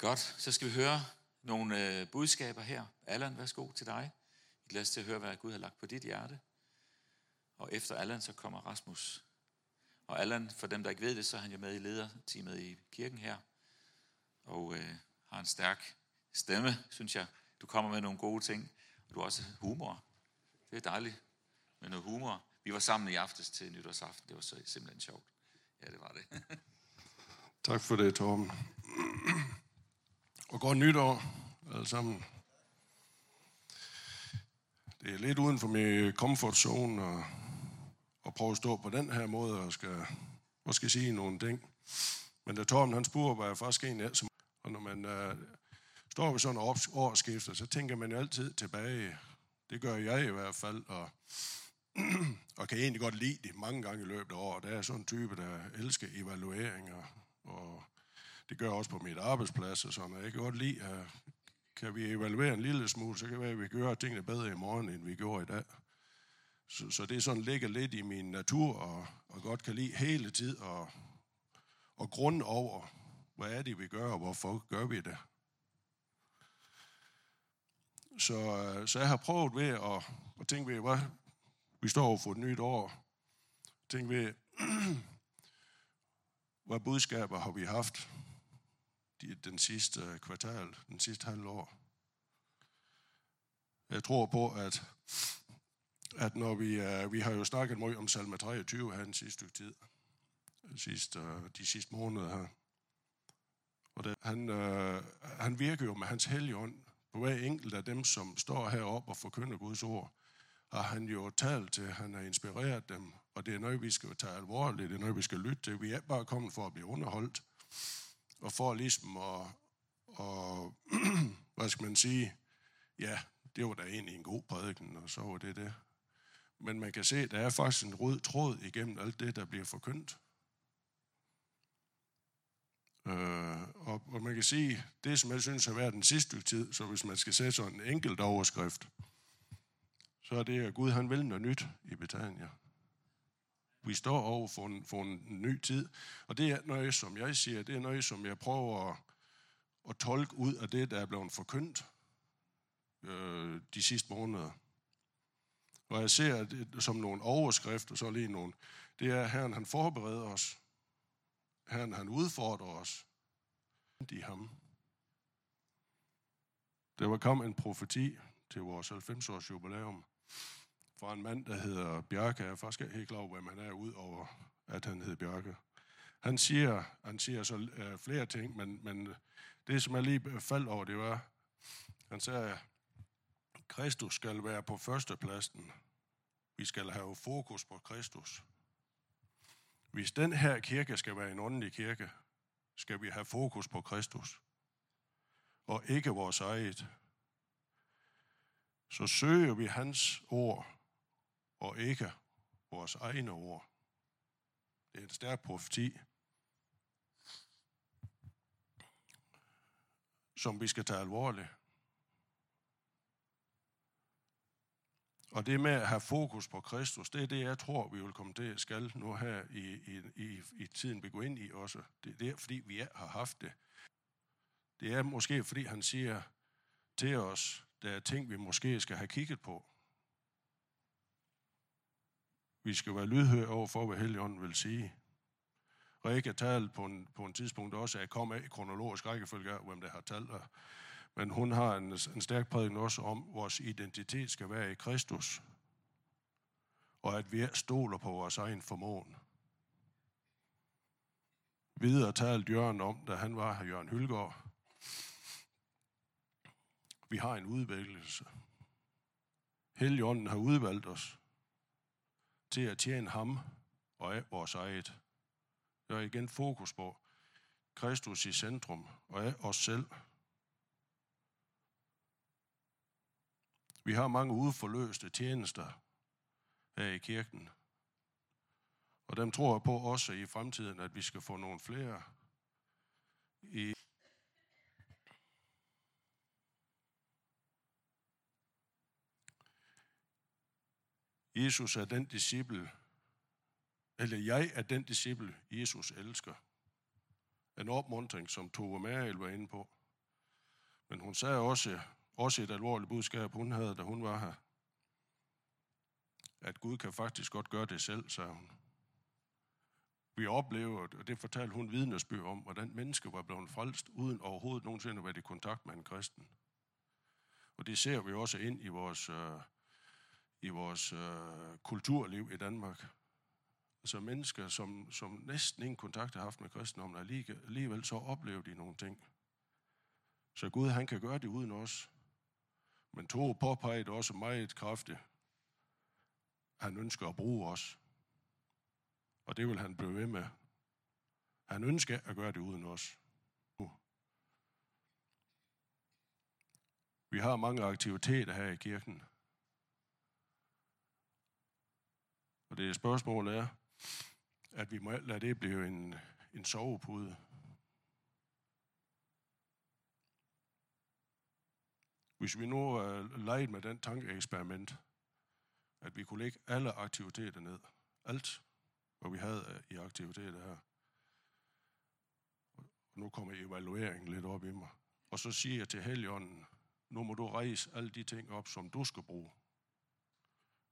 Godt, så skal vi høre nogle øh, budskaber her. Allan, værsgo til dig. Vi glæder os til at høre, hvad Gud har lagt på dit hjerte. Og efter Allan, så kommer Rasmus. Og Allan, for dem, der ikke ved det, så er han jo med i lederteamet i kirken her. Og øh, har en stærk stemme, synes jeg. Du kommer med nogle gode ting. Og du har også humor. Det er dejligt med noget humor. Vi var sammen i aftes til nytårsaften. Det var så simpelthen sjovt. Ja, det var det. Tak for det, Torben. Og godt nytår, alle sammen. Det er lidt uden for min comfort zone at, at prøve at stå på den her måde og skal måske sige nogle ting. Men da Torben han spurgte, var jeg faktisk en af som Og når man uh, står ved sådan en årsskifte, så tænker man jo altid tilbage. Det gør jeg i hvert fald, og, og kan egentlig godt lide det mange gange i løbet af året. Der er sådan en type, der elsker evalueringer, og det gør jeg også på mit arbejdsplads og sådan. Jeg kan godt lide, at kan vi evaluere en lille smule, så kan det være, at vi gør tingene bedre i morgen, end vi gjorde i dag. Så, så det er sådan ligger lidt i min natur, og, og godt kan lide hele tid, og, og grund over, hvad er det, vi gør, og hvorfor gør vi det. Så, så jeg har prøvet ved at, at tænke ved, hvad, vi står over for et nyt år, tænke ved, hvad budskaber har vi haft den sidste øh, kvartal, den sidste halvår. Jeg tror på, at, at når vi, uh, vi har jo snakket meget om salme 23 her den sidste stykke tid, sidste, uh, de sidste måneder her. Og det, han, uh, han virker jo med hans helligånd på hver enkelt af dem, som står heroppe og forkynder Guds ord, har han jo talt til, han har inspireret dem, og det er noget, vi skal tage alvorligt, det er noget, vi skal lytte til. Vi er bare kommet for at blive underholdt, og for ligesom at, og, hvad skal man sige, ja, det var da egentlig en god prædiken, og så var det det. Men man kan se, at der er faktisk en rød tråd igennem alt det, der bliver forkyndt. Øh, og, og man kan sige, det som jeg synes har været den sidste stykke tid, så hvis man skal sætte sådan en enkelt overskrift, så er det, at Gud han vil noget nyt i Betania. Vi står over for en, for en ny tid, og det er noget, som jeg siger, det er noget, som jeg prøver at, at tolke ud af det, der er blevet forkyndt øh, de sidste måneder. Og jeg ser det som nogle overskrifter, så lige nogle, det er, at Herren han forbereder os. Herren han udfordrer os. I ham. Der var kom en profeti til vores 90-års jubilæum fra en mand, der hedder Bjørke. Jeg er faktisk ikke helt klar over, hvem han er, ud over at han hedder Bjørke. Han siger, han siger så øh, flere ting, men, men det, som jeg lige faldt over, det var, han sagde, Kristus skal være på førstepladsen. Vi skal have fokus på Kristus. Hvis den her kirke skal være en åndelig kirke, skal vi have fokus på Kristus. Og ikke vores eget. Så søger vi hans ord, og ikke vores egne ord. Det er en stærk profeti, som vi skal tage alvorligt. Og det med at have fokus på Kristus, det er det, jeg tror, vi vil komme til at skal nu her i, i, i, i tiden, vi går ind i også. Det, det er, fordi vi er, har haft det. Det er måske, fordi han siger til os, der er ting, vi måske skal have kigget på. Vi skal være lydhøre over for, hvad Helligånden vil sige. Rikke talte på en, på en tidspunkt også, at jeg kom af i kronologisk rækkefølge af, hvem der har talt der. Men hun har en, en stærk prædiken også om, at vores identitet skal være i Kristus. Og at vi stoler på vores egen formåen. Videre talte Jørgen om, da han var her, Jørgen Hylgaard. Vi har en udvælgelse. Helligånden har udvalgt os til at tjene ham og af vores eget. Jeg er igen fokus på Kristus i centrum og af os selv. Vi har mange uforløste tjenester her i kirken. Og dem tror jeg på også i fremtiden, at vi skal få nogle flere i Jesus er den disciple, eller jeg er den disciple, Jesus elsker. En opmuntring, som Tove Mærel var inde på. Men hun sagde også, også et alvorligt budskab, hun havde, da hun var her. At Gud kan faktisk godt gøre det selv, sagde hun. Vi oplever, og det fortalte hun vidnesbyrd om, hvordan mennesker var blevet frelst, uden overhovedet nogensinde at være i kontakt med en kristen. Og det ser vi også ind i vores, øh, i vores øh, kulturliv i Danmark. Altså mennesker, som, som næsten ingen kontakt har haft med kristendommen, alligevel så oplever de nogle ting. Så Gud, han kan gøre det uden os. Men Tore påpegede også meget kraftigt, han ønsker at bruge os. Og det vil han blive ved med. Han ønsker at gøre det uden os. Vi har mange aktiviteter her i kirken. Og det spørgsmål er, at vi må lade det blive en, en sovepude. Hvis vi nu er leget med den tankeeksperiment, at vi kunne lægge alle aktiviteter ned, alt, hvad vi havde i aktiviteter her, og nu kommer evalueringen lidt op i mig, og så siger jeg til Helligånden, nu må du rejse alle de ting op, som du skal bruge.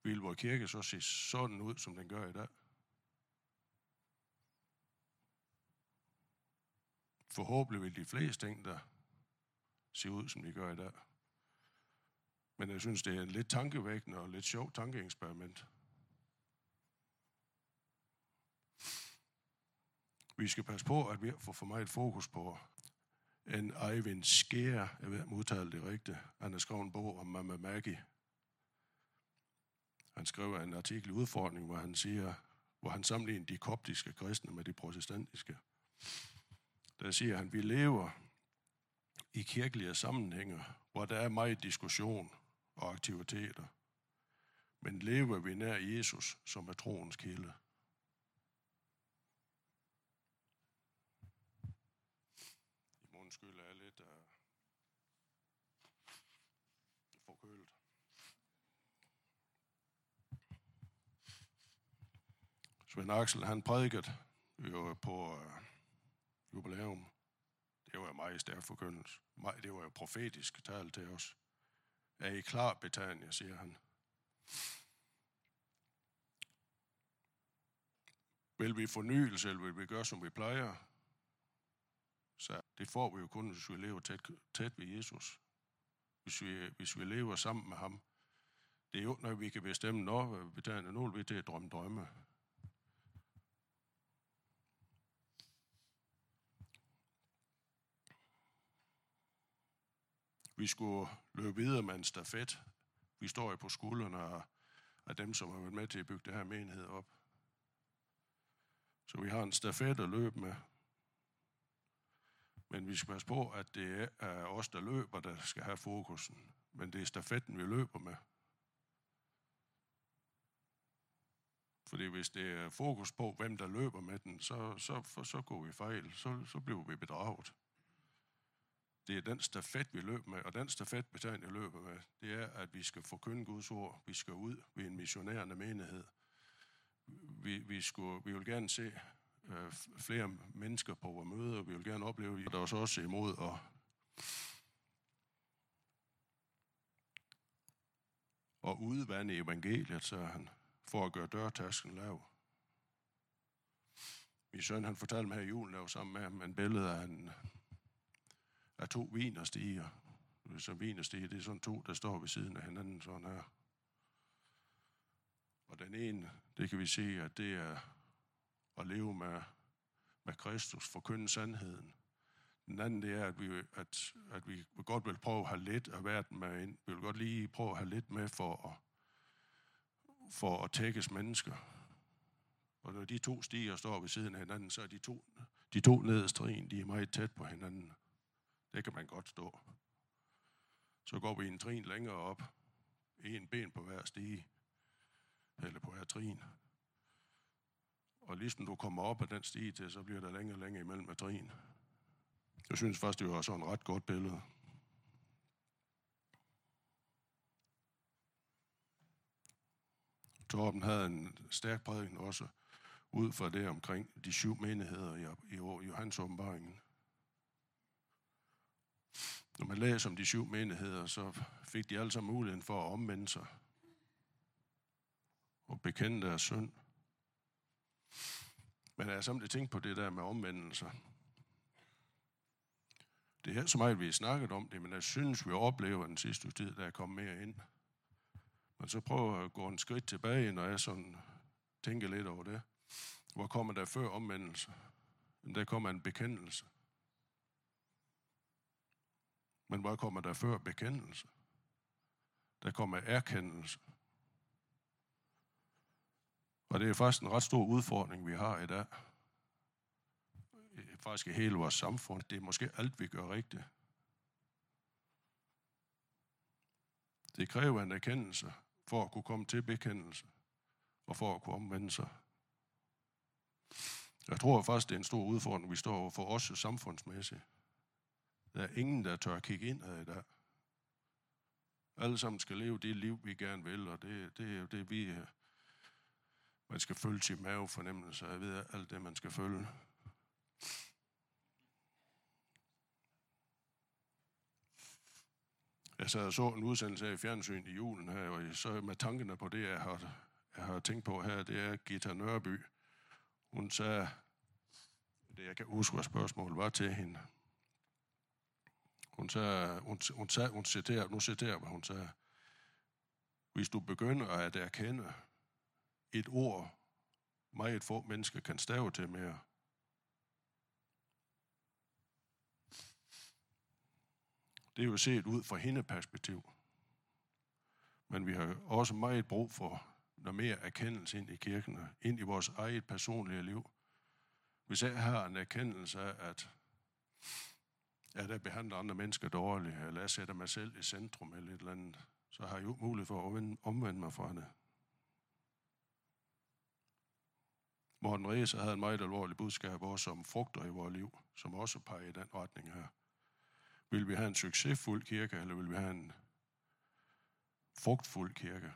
Vil vores kirke så se sådan ud, som den gør i dag? Forhåbentlig vil de fleste ting, der se ud, som de gør i dag. Men jeg synes, det er en lidt tankevækkende og lidt sjov tankeeksperiment. Vi skal passe på, at vi får for meget fokus på en Eivind Skær, jeg ved, modtale det rigtigt. Han har skrevet en bog om Mama Maggie. Han skrev en artikel i udfordring, hvor han siger, hvor han sammenligner de koptiske kristne med de protestantiske. Der siger han, vi lever i kirkelige sammenhænge, hvor der er meget diskussion og aktiviteter. Men lever vi nær Jesus, som er troens kilde. I undskyld er lidt uh, forkølet. Svend Axel, han prædikede jo på øh, jubilæum. Det var jo meget stærk forkyndelse. Det var jo profetisk tale til os. Er I klar, Betania, siger han. Vil vi fornyelse, eller vil vi gøre, som vi plejer? Så det får vi jo kun, hvis vi lever tæt, tæt ved Jesus. Hvis vi, hvis vi lever sammen med ham. Det er jo, når vi kan bestemme, når Betania, nu vil vi til at drømme drømme. Vi skulle løbe videre med en stafet. Vi står jo på skuldrene af dem, som har været med til at bygge det her menighed op. Så vi har en stafet at løbe med. Men vi skal passe på, at det er os, der løber, der skal have fokusen. Men det er stafetten, vi løber med. Fordi hvis det er fokus på, hvem der løber med den, så, så, så går vi fejl. Så, så bliver vi bedraget det er den stafet, vi løber med, og den stafet, jeg løber med, det er, at vi skal forkynde Guds ord. Vi skal ud ved en missionerende menighed. Vi, vi, skulle, vi vil gerne se øh, flere mennesker på vores møde, og vi vil gerne opleve, at der er også imod at, og udvande evangeliet, så han, for at gøre dørtasken lav. Min søn, han fortalte mig her i julen, der var sammen med ham en billede af en, af to vinerstiger. Så vinerstiger, det er sådan to, der står ved siden af hinanden sådan her. Og den ene, det kan vi se, at det er at leve med, med Kristus, forkynde sandheden. Den anden, det er, at vi, at, at vi godt vil prøve at have lidt af verden med ind. Vi vil godt lige prøve at have lidt med for at, for at tækkes mennesker. Og når de to stiger står ved siden af hinanden, så er de to, de to nederste de er meget tæt på hinanden. Det kan man godt stå. Så går vi en trin længere op. En ben på hver stige. Eller på hver trin. Og ligesom du kommer op af den stige til, så bliver der længere og længere imellem af trin. Jeg synes faktisk, det var sådan et ret godt billede. Torben havde en stærk prædiken også ud fra det omkring de syv menigheder i, i, i Johannes åbenbaringen. Når man læser om de syv menigheder, så fik de alle sammen muligheden for at omvende sig og bekende deres synd. Men jeg har samtidig tænkt på det der med omvendelser. Det er så meget, vi har snakket om det, men jeg synes, vi oplever den sidste tid, der er kommet mere ind. Men så prøver jeg at gå en skridt tilbage, når jeg sådan tænker lidt over det. Hvor kommer der før omvendelse? Der kommer en bekendelse. Men hvad kommer der før bekendelse? Der kommer erkendelse. Og det er faktisk en ret stor udfordring, vi har i dag. Øh, faktisk i hele vores samfund. Det er måske alt, vi gør rigtigt. Det kræver en erkendelse for at kunne komme til bekendelse og for at kunne omvende sig. Jeg tror faktisk, det er en stor udfordring, vi står for os samfundsmæssigt. Der er ingen, der tør kigge ind i dag. Alle sammen skal leve det liv, vi gerne vil, og det, det er jo det, vi... Øh, man skal følge sin mavefornemmelse, jeg ved alt det, man skal følge. Jeg sad og så en udsendelse af fjernsyn i julen her, og så med tankerne på det, jeg har, jeg har tænkt på her, det er Gita Nørby. Hun sagde, det jeg kan huske, hvad spørgsmålet var til hende. Hun sagde, hun, hun, sagde, hun citerer, nu citerer hvad hun sagde. Hvis du begynder at erkende et ord, meget få mennesker kan stave til mere, Det er jo set ud fra hende perspektiv. Men vi har også meget brug for noget mere erkendelse ind i kirken, ind i vores eget personlige liv. Hvis jeg har en erkendelse af, at, ja, der behandler andre mennesker dårligt, eller jeg sætter mig selv i centrum eller et eller andet, så har jeg jo mulighed for at omvende, omvende mig fra det. Morten Reese havde en meget alvorlig budskab også om frugter i vores liv, som også peger i den retning her. Vil vi have en succesfuld kirke, eller vil vi have en frugtfuld kirke?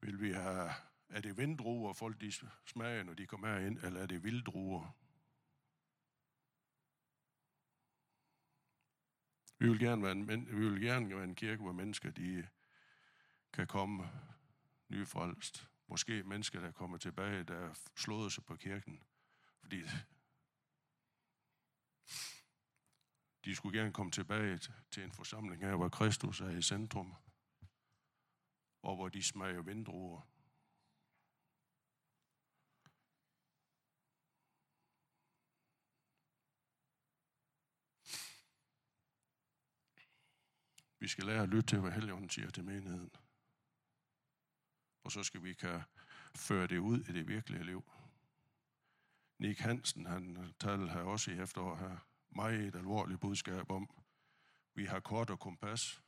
Vil vi have, er det vindruer, folk de smager, når de kommer ind, eller er det vilddruer? Vi vil gerne være en, vi vil gerne være en kirke, hvor mennesker de kan komme nyfrelst. Måske mennesker, der kommer tilbage, der slået sig på kirken. Fordi de skulle gerne komme tilbage til en forsamling her, hvor Kristus er i centrum, og hvor de smager vindruer. Vi skal lære at lytte til, hvad Helligånden siger til menigheden. Og så skal vi kan føre det ud i det virkelige liv. Nick Hansen, han talte her også i efterår her, meget alvorligt budskab om, vi har kort og kompas,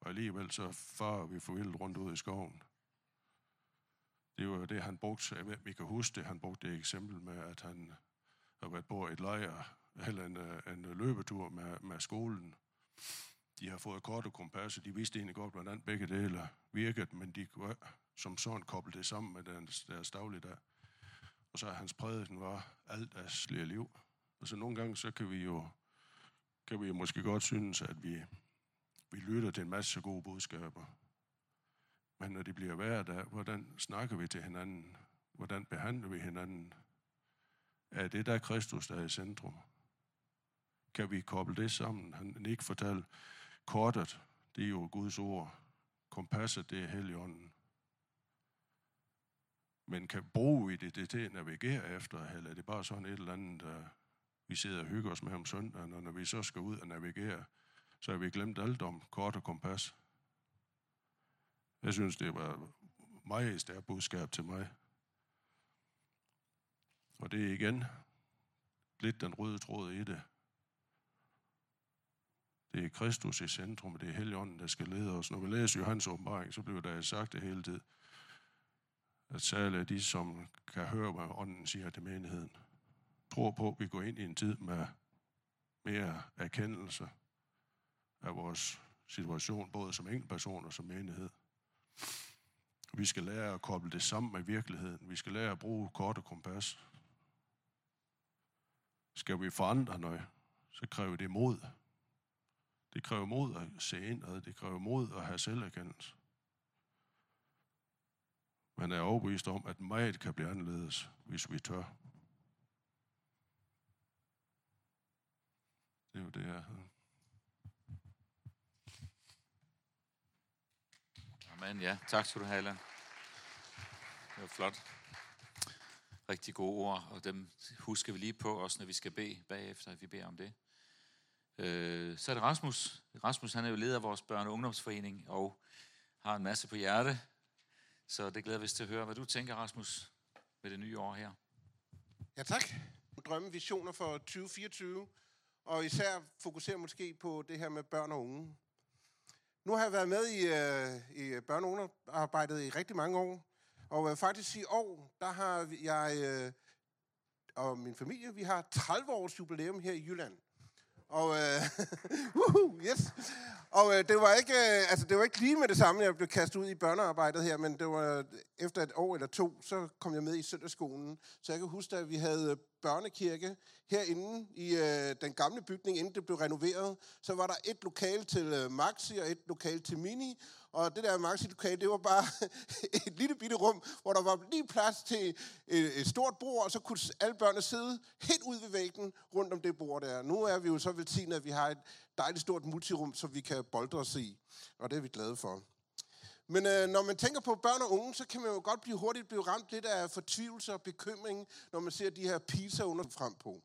og alligevel så farer vi forvildet rundt ud i skoven. Det var det, han brugte, vi kan huske det, han brugte det eksempel med, at han har været på et lejr, eller en, øh, en løbetur med, med skolen. De har fået kort og de vidste egentlig godt, hvordan begge dele virkede, men de kunne som sådan koble det sammen med deres, deres dagligdag. Og så hans prædiken var alt deres liv. så nogle gange, så kan vi jo, kan vi jo måske godt synes, at vi, vi lytter til en masse gode budskaber. Men når det bliver hverdag, hvordan snakker vi til hinanden? Hvordan behandler vi hinanden? Er det der Kristus, der er i centrum? Kan vi koble det sammen? Han ikke fortalte, kortet, det er jo Guds ord. Kompasset, det er Helligånden. Men kan bruge i det, det til at navigere efter, eller er det bare sådan et eller andet, der vi sidder og hygger os med om søndagen, og når vi så skal ud og navigere, så har vi glemt alt om kort og kompas. Jeg synes, det var meget stærkt budskab til mig. Og det er igen lidt den røde tråd i det. Det er Kristus i centrum, og det er Helligånden, der skal lede os. Når vi læser Johannes åbenbaring, så bliver der sagt det hele tiden, at særligt de, som kan høre, hvad ånden siger til menigheden tror på, at vi går ind i en tid med mere erkendelse af vores situation, både som enkeltperson og som menighed. Vi skal lære at koble det sammen med virkeligheden. Vi skal lære at bruge kort og kompas. Skal vi forandre noget, så kræver det mod. Det kræver mod at se ind, det kræver mod at have selverkendelse. Man er overbevist om, at meget kan blive anderledes, hvis vi tør. Det er jo det, jeg. Amen, ja. Tak skal du have, Allan. Det var flot. Rigtig gode ord, og dem husker vi lige på, også når vi skal bede bagefter, at vi beder om det. Øh, så er det Rasmus. Rasmus han er jo leder af vores børne- og ungdomsforening, og har en masse på hjerte. Så det glæder vi os til at høre, hvad du tænker, Rasmus, med det nye år her. Ja, tak. Drømme visioner for 2024, og især fokusere måske på det her med børn og unge. Nu har jeg været med i, øh, i børne- og ungearbejdet i rigtig mange år, og øh, faktisk i år, der har jeg øh, og min familie, vi har 30 års jubilæum her i Jylland. Og, øh, woohoo, yes. og øh, det, var ikke, øh, altså, det var ikke lige med det samme, jeg blev kastet ud i børnearbejdet her, men det var øh, efter et år eller to, så kom jeg med i søndagsskolen. Så jeg kan huske, at vi havde øh, børnekirke herinde i øh, den gamle bygning, inden det blev renoveret. Så var der et lokal til øh, Maxi og et lokal til Mini, og det der Maxi-lokale, det var bare et lille bitte rum, hvor der var lige plads til et, et stort bord, og så kunne alle børnene sidde helt ud ved væggen rundt om det bord der. Nu er vi jo så velsignet, at vi har et dejligt stort multirum, som vi kan boldre os i, og det er vi glade for. Men øh, når man tænker på børn og unge, så kan man jo godt blive hurtigt blive ramt lidt af fortvivlelse og bekymring, når man ser de her pizza under frem på.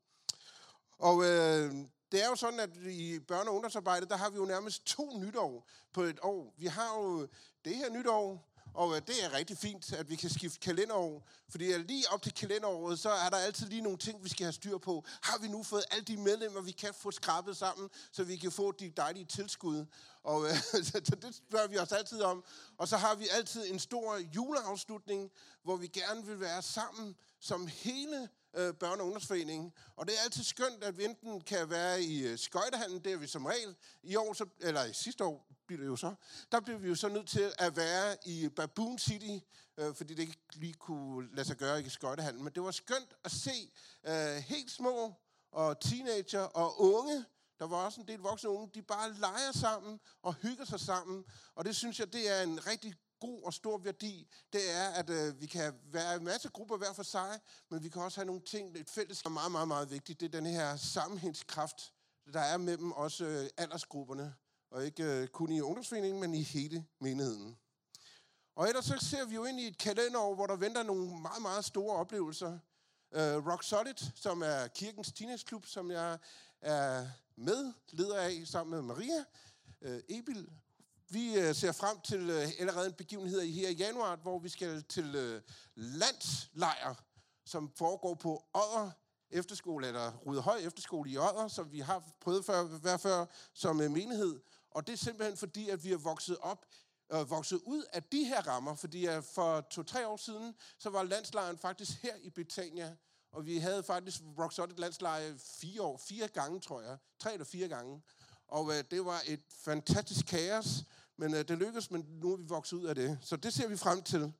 Og øh, det er jo sådan, at i børne- og ungdomsarbejdet, der har vi jo nærmest to nytår på et år. Vi har jo det her nytår, og øh, det er rigtig fint, at vi kan skifte kalenderår. Fordi øh, lige op til kalenderåret, så er der altid lige nogle ting, vi skal have styr på. Har vi nu fået alle de medlemmer, vi kan få skrabet sammen, så vi kan få de dejlige tilskud? Og øh, så det spørger vi os altid om. Og så har vi altid en stor juleafslutning, hvor vi gerne vil være sammen som hele øh, børne- og ungdomsforeningen. Og det er altid skønt, at vi enten kan være i øh, skøjtehallen, det er vi som regel. I år, så, eller i sidste år bliver det jo så, der blev vi jo så nødt til at være i Baboon City, øh, fordi det ikke lige kunne lade sig gøre i skøjtehallen. Men det var skønt at se øh, helt små og teenager og unge, der var også en del voksne unge, de bare leger sammen og hygger sig sammen. Og det synes jeg, det er en rigtig god og stor værdi, det er, at øh, vi kan være en masse grupper hver for sig, men vi kan også have nogle ting, et fælles, der er meget, meget, meget vigtigt. Det er den her sammenhængskraft, der er mellem også øh, aldersgrupperne, og ikke øh, kun i ungdomsforeningen, men i hele menigheden. Og ellers så ser vi jo ind i et kalenderår, hvor der venter nogle meget, meget store oplevelser. Øh, Rock Solid, som er kirkens teenageklub, som jeg er medleder af sammen med Maria. øh, Ebil vi øh, ser frem til øh, allerede en begivenhed her i januar, hvor vi skal til øh, landslejr, som foregår på Odder Efterskole, eller Rudehøj Efterskole i Odder, som vi har prøvet før, hver før som menighed. Og det er simpelthen fordi, at vi er vokset op øh, vokset ud af de her rammer, fordi for to-tre år siden, så var landslejren faktisk her i Britannia, og vi havde faktisk Rock landslejr fire år, fire gange, tror jeg, tre eller fire gange. Og øh, det var et fantastisk kaos, men øh, det lykkedes, men nu er vi vokset ud af det. Så det ser vi frem til.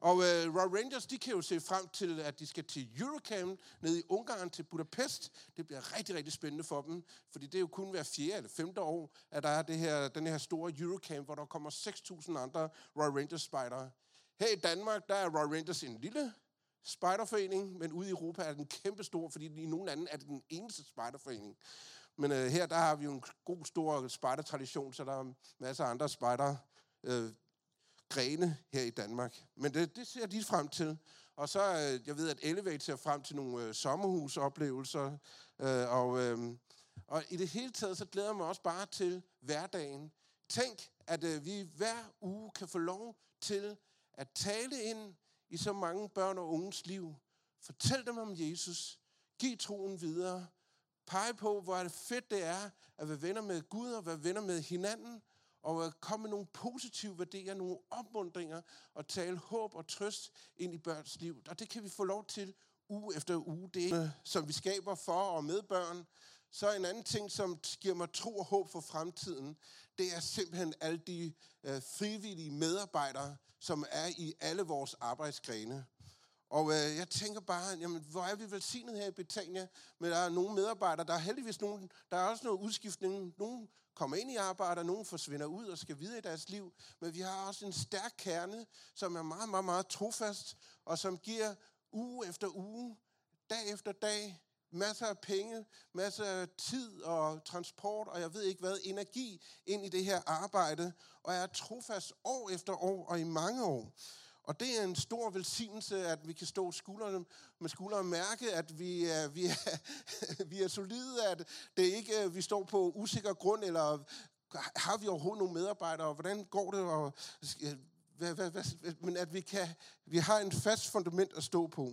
Og øh, Royal Rangers, de kan jo se frem til, at de skal til Eurocamp nede i Ungarn til Budapest. Det bliver rigtig, rigtig spændende for dem, fordi det er jo kun hver fjerde eller femte år, at der er det her, den her store Eurocamp, hvor der kommer 6.000 andre Royal Rangers spejdere. Her i Danmark, der er Royal Rangers en lille spejderforening, men ude i Europa er den kæmpestor, fordi i nogle lande er det den eneste spejderforening. Men øh, her der har vi jo en god, stor spejdertradition, så der er masser af andre spejder øh, grene her i Danmark. Men det, det ser de frem til. Og så, øh, jeg ved, at Elevate ser frem til nogle øh, sommerhusoplevelser. Øh, og, øh, og i det hele taget, så glæder jeg mig også bare til hverdagen. Tænk, at øh, vi hver uge kan få lov til at tale ind i så mange børn og unges liv. Fortæl dem om Jesus. Giv troen videre pege på, hvor er det fedt det er at være venner med Gud og være venner med hinanden, og at komme med nogle positive værdier, nogle opmundringer, og tale håb og trøst ind i børns liv. Og det kan vi få lov til uge efter uge. Det er, som vi skaber for og med børn. Så en anden ting, som giver mig tro og håb for fremtiden, det er simpelthen alle de øh, frivillige medarbejdere, som er i alle vores arbejdsgrene. Og øh, jeg tænker bare, jamen, hvor er vi velsignet her i Betania, men der er nogle medarbejdere, der er heldigvis nogen, der er også noget udskiftning. Nogle kommer ind i arbejde, og nogle forsvinder ud og skal videre i deres liv. Men vi har også en stærk kerne, som er meget, meget, meget trofast, og som giver uge efter uge, dag efter dag, masser af penge, masser af tid og transport, og jeg ved ikke hvad, energi ind i det her arbejde, og er trofast år efter år og i mange år. Og det er en stor velsignelse, at vi kan stå skuldrene med skulder og mærke, at vi er, vi er, vi er solide, at det ikke vi står på usikker grund, eller har vi overhovedet nogle medarbejdere, og hvordan går det, og, hvad, hvad, hvad, men at vi, kan, vi har en fast fundament at stå på.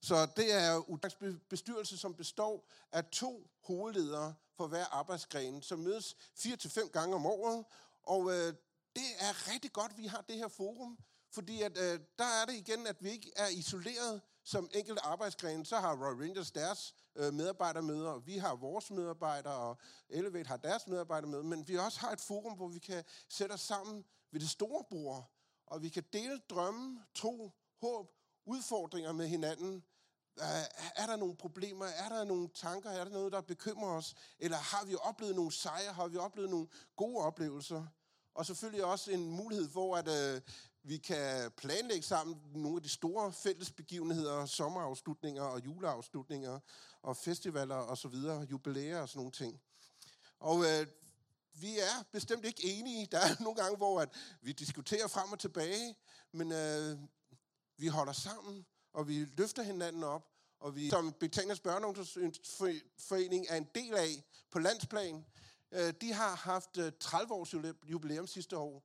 Så det er en bestyrelse, som består af to hovedledere for hver arbejdsgren, som mødes fire til fem gange om året. Og øh, det er rigtig godt, at vi har det her forum, fordi at, øh, der er det igen, at vi ikke er isoleret som enkelte arbejdsgrene. Så har Roy Rangers deres øh, medarbejdermøder, og vi har vores medarbejdere, og Elevate har deres medarbejdermøder, men vi også har et forum, hvor vi kan sætte os sammen ved det store bord, og vi kan dele drømme, tro, håb, udfordringer med hinanden. Er der nogle problemer? Er der nogle tanker? Er der noget, der bekymrer os? Eller har vi oplevet nogle sejre? Har vi oplevet nogle gode oplevelser? Og selvfølgelig også en mulighed for, at øh, vi kan planlægge sammen nogle af de store fællesbegivenheder, sommerafslutninger og juleafslutninger og festivaler og så videre, jubilæer og sådan nogle ting. Og øh, vi er bestemt ikke enige. Der er nogle gange, hvor at vi diskuterer frem og tilbage, men øh, vi holder sammen, og vi løfter hinanden op, og vi som Betanias Børneungdomsforening er en del af på landsplan, øh, de har haft øh, 30 års jubilæum sidste år.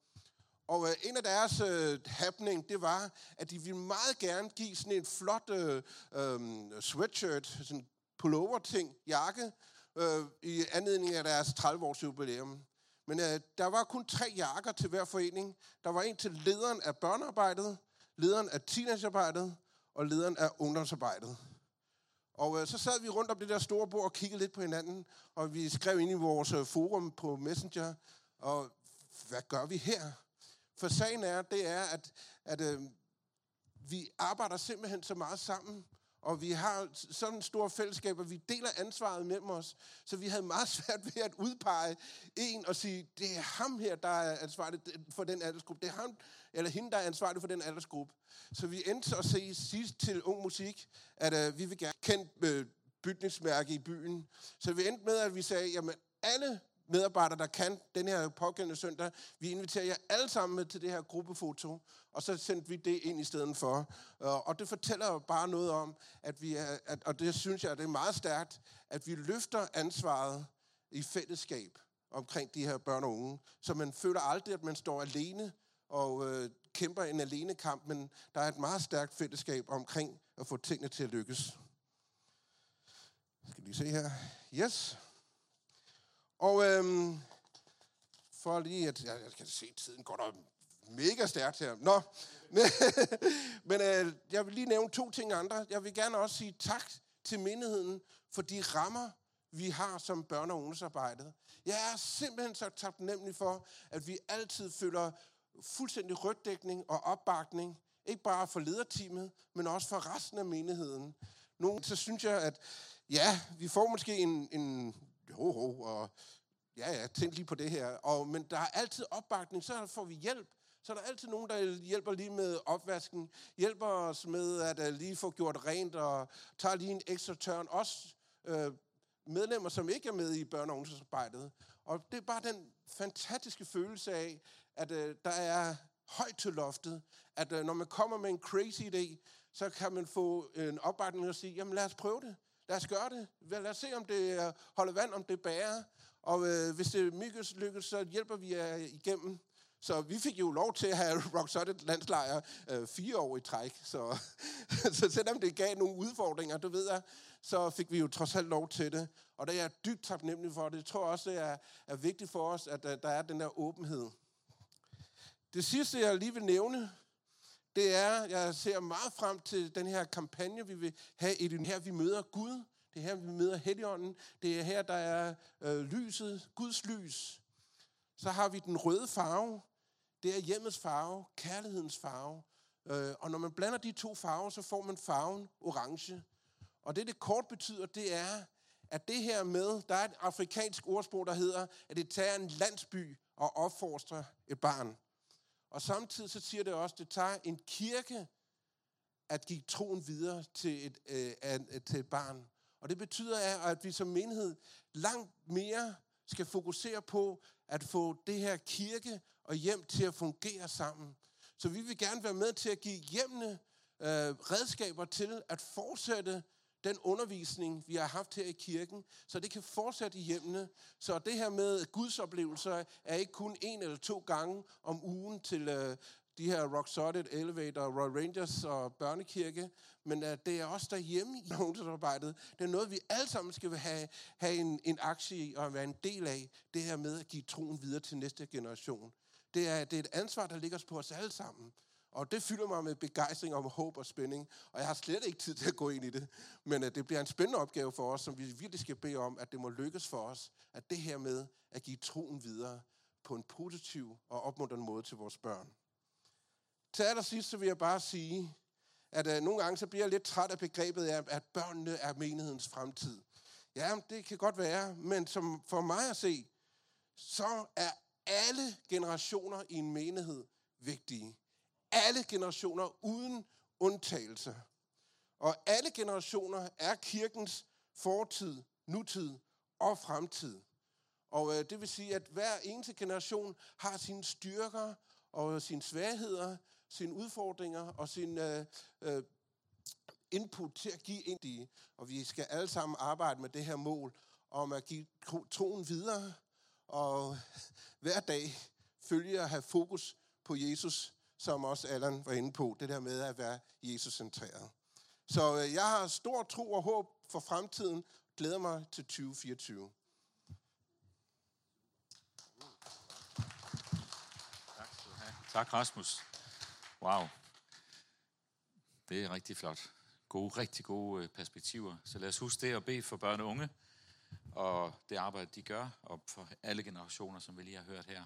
Og øh, en af deres øh, happening, det var, at de ville meget gerne give sådan en flot øh, øh, sweatshirt, sådan en pullover-ting, jakke, øh, i anledning af deres 30-års jubilæum. Men øh, der var kun tre jakker til hver forening. Der var en til lederen af børnearbejdet, lederen af teenagearbejdet og lederen af ungdomsarbejdet. Og øh, så sad vi rundt om det der store bord og kiggede lidt på hinanden, og vi skrev ind i vores øh, forum på Messenger, og hvad gør vi her? For sagen er, det er, at, at øh, vi arbejder simpelthen så meget sammen, og vi har sådan store fællesskaber, vi deler ansvaret mellem os. Så vi havde meget svært ved at udpege en og sige, det er ham her, der er ansvarlig for den aldersgruppe. Det er ham eller hende, der er ansvarlig for den aldersgruppe. Så vi endte at se sidst til Ung Musik, at øh, vi vil gerne kende øh, bygningsmærke i byen. Så vi endte med, at vi sagde, jamen alle medarbejdere, der kan den her pågældende søndag. Vi inviterer jer alle sammen med til det her gruppefoto, og så sendte vi det ind i stedet for. Øh, og det fortæller jo bare noget om, at vi er, at, og det synes jeg, det er meget stærkt, at vi løfter ansvaret i fællesskab omkring de her børn og unge, så man føler aldrig, at man står alene og øh, kæmper en alene kamp, men der er et meget stærkt fællesskab omkring at få tingene til at lykkes. Skal vi se her. Yes. Og øhm, for lige at... Jeg, jeg kan se, tiden går der mega stærkt her. Nå, men, men øh, jeg vil lige nævne to ting andre. Jeg vil gerne også sige tak til menigheden for de rammer, vi har som børne- og ungdomsarbejdet. Jeg er simpelthen så taknemmelig for, at vi altid føler fuldstændig rygdækning og opbakning. Ikke bare for lederteamet, men også for resten af menigheden. Nogle, så synes jeg, at ja, vi får måske en, en ho, ho, og ja, ja, tænk lige på det her. Og, men der er altid opbakning, så får vi hjælp. Så er der altid nogen, der hjælper lige med opvasken, hjælper os med at øh, lige få gjort rent, og tager lige en ekstra tørn. Også øh, medlemmer, som ikke er med i børne- og ungdomsarbejdet. Og det er bare den fantastiske følelse af, at øh, der er højt til loftet, at øh, når man kommer med en crazy idé, så kan man få en opbakning og sige, jamen lad os prøve det. Lad os gøre det. Lad os se, om det øh, holder vand, om det bærer. Og øh, hvis det lykkes, lykkes, så hjælper vi jer igennem. Så vi fik jo lov til at have Rock Solid landslejr øh, fire år i træk. Så, så selvom det gav nogle udfordringer, du ved jeg, så fik vi jo trods alt lov til det. Og det er jeg dybt taknemmelig for. Det tror også, det er, er vigtigt for os, at, at der er den der åbenhed. Det sidste, jeg lige vil nævne, det er, jeg ser meget frem til den her kampagne, vi vil have i den her, vi møder Gud. Det er her, vi møder Helligånden. Det er her, der er øh, lyset, Guds lys. Så har vi den røde farve. Det er hjemmets farve, kærlighedens farve. Øh, og når man blander de to farver, så får man farven orange. Og det, det kort betyder, det er, at det her med, der er et afrikansk ordsprog, der hedder, at det tager en landsby og opfostre et barn. Og samtidig så siger det også, at det tager en kirke at give troen videre til et, øh, øh til et barn. Og det betyder, at vi som menighed langt mere skal fokusere på at få det her kirke og hjem til at fungere sammen. Så vi vil gerne være med til at give hjemmene øh, redskaber til at fortsætte den undervisning, vi har haft her i kirken, så det kan fortsætte i hjemmene. Så det her med Guds oplevelser er ikke kun en eller to gange om ugen til øh, de her Rock Solid, Elevator, Royal Rangers og børnekirke, men uh, det er også derhjemme i ungdomsarbejdet. Det er noget, vi alle sammen skal have, have en, en aktie i og være en del af, det her med at give troen videre til næste generation. Det er, det er et ansvar, der ligger på os alle sammen. Og det fylder mig med begejstring om håb og spænding. Og jeg har slet ikke tid til at gå ind i det. Men uh, det bliver en spændende opgave for os, som vi virkelig skal bede om, at det må lykkes for os, at det her med at give troen videre på en positiv og opmuntrende måde til vores børn. Til allersidst så vil jeg bare sige, at uh, nogle gange så bliver jeg lidt træt af begrebet af, at børnene er menighedens fremtid. Ja, det kan godt være, men som for mig at se, så er alle generationer i en menighed vigtige. Alle generationer uden undtagelse. Og alle generationer er kirkens fortid, nutid og fremtid. Og øh, det vil sige, at hver eneste generation har sine styrker og sine svagheder, sine udfordringer og sin øh, øh, input til at give ind i. Og vi skal alle sammen arbejde med det her mål om at give troen videre, og hver dag følge at have fokus på Jesus, som også Allan var inde på, det der med at være Jesus-centreret. Så øh, jeg har stor tro og håb for fremtiden, glæder mig til 2024. Tak skal du have. Tak, Rasmus. Wow. Det er rigtig flot. Gode, rigtig gode øh, perspektiver. Så lad os huske det og bede for børn og unge, og det arbejde, de gør, og for alle generationer, som vi lige har hørt her.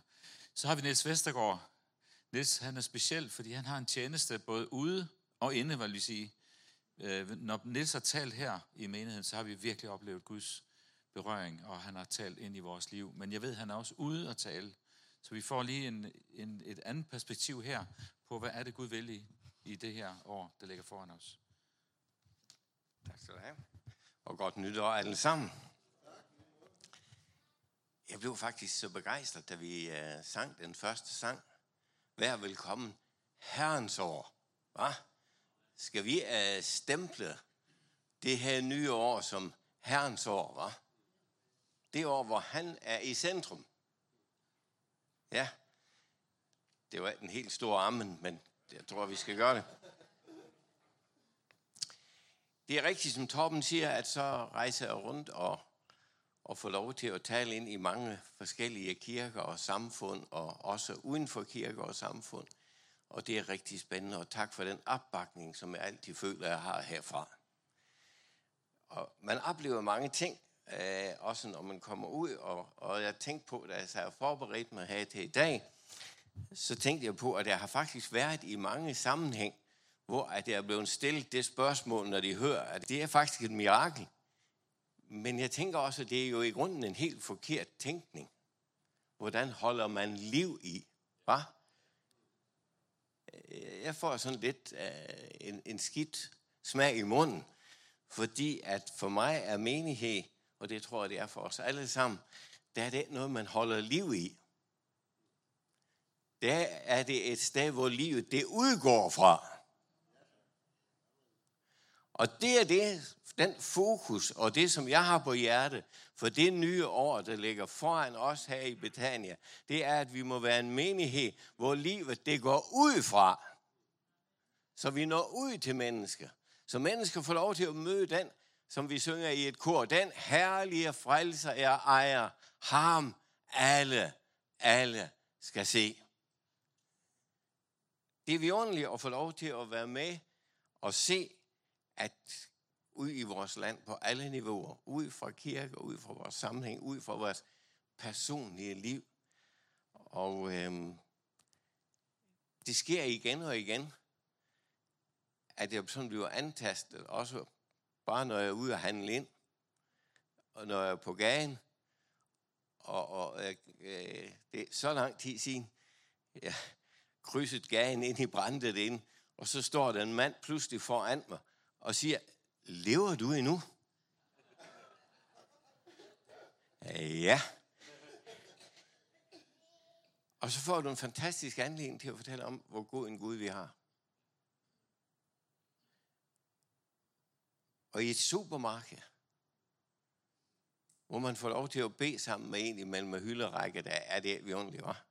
Så har vi Niels Vestergaard. Niels, han er speciel, fordi han har en tjeneste både ude og inde, vil jeg sige. Øh, når Niels har talt her i menigheden, så har vi virkelig oplevet Guds berøring, og han har talt ind i vores liv. Men jeg ved, han er også ude at tale. Så vi får lige en, en, et andet perspektiv her på, hvad er det Gud vil i, i det her år, der ligger foran os. Tak skal du have. Og godt nytår alle sammen. Jeg blev faktisk så begejstret, da vi øh, sang den første sang. Vær velkommen. Herrens år. Hva? Skal vi uh, stemple det her nye år som Herrens år, hva? Det år, hvor han er i centrum. Ja, det var en helt stor armen, men jeg tror, vi skal gøre det. Det er rigtigt, som Torben siger, at så rejser jeg rundt og, og få lov til at tale ind i mange forskellige kirker og samfund, og også uden for kirker og samfund. Og det er rigtig spændende, og tak for den opbakning, som jeg altid føler, jeg har herfra. Og man oplever mange ting, øh, også når man kommer ud, og, og jeg tænkte på, da jeg så forberedt mig her til i dag, så tænkte jeg på, at jeg har faktisk været i mange sammenhæng, hvor at jeg er blevet stillet det spørgsmål, når de hører, at det er faktisk et mirakel. Men jeg tænker også, at det er jo i grunden en helt forkert tænkning. Hvordan holder man liv i? Hva? Jeg får sådan lidt uh, en, en skidt smag i munden, fordi at for mig er menighed, og det tror jeg, det er for os alle sammen, der er det noget, man holder liv i der er det et sted, hvor livet det udgår fra. Og det er det, den fokus og det, som jeg har på hjerte for det nye år, der ligger foran os her i Betania, det er, at vi må være en menighed, hvor livet det går ud fra. Så vi når ud til mennesker. Så mennesker får lov til at møde den, som vi synger i et kor. Den herlige frelser er ejer. Ham alle, alle skal se. Det er vidunderligt at få lov til at være med og se, at ud i vores land på alle niveauer, ud fra kirke, ud fra vores sammenhæng, ud fra vores personlige liv. Og øhm, det sker igen og igen, at jeg sådan bliver antastet, også bare når jeg er ude og handle ind, og når jeg er på gaden, og, og øh, øh det er så lang tid siden, jeg krydset gaden ind i brændet ind, og så står der en mand pludselig foran mig og siger, lever du endnu? Ja. Og så får du en fantastisk anledning til at fortælle om, hvor god en Gud vi har. Og i et supermarked, hvor man får lov til at bede sammen med en imellem med hylderække, der er det vi ordentligt, var.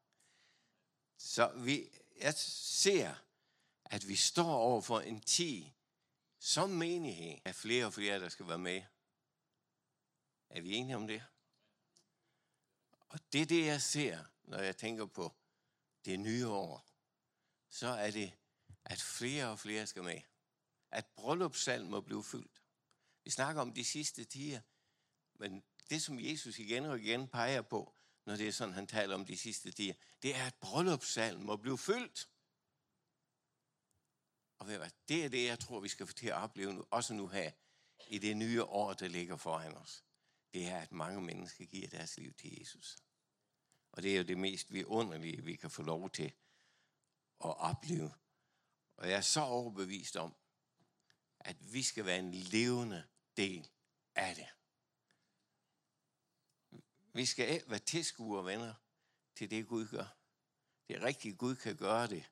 Så vi, jeg ser, at vi står over for en tid, som menighed, er flere og flere, der skal være med. Er vi enige om det? Og det er det, jeg ser, når jeg tænker på det nye år. Så er det, at flere og flere skal med. At bryllupssalm må blive fyldt. Vi snakker om de sidste tider, men det, som Jesus igen og igen peger på, når det er sådan, han taler om de sidste tider, det er, at bryllupssalm må blive fyldt. Og ved hvad, det er det, jeg tror, vi skal få til at opleve nu, også nu her, i det nye år, der ligger foran os. Det er, at mange mennesker giver deres liv til Jesus. Og det er jo det mest vidunderlige, vi kan få lov til at opleve. Og jeg er så overbevist om, at vi skal være en levende del af det. Vi skal være tilskuere venner til det, Gud gør. Det er rigtigt, Gud kan gøre det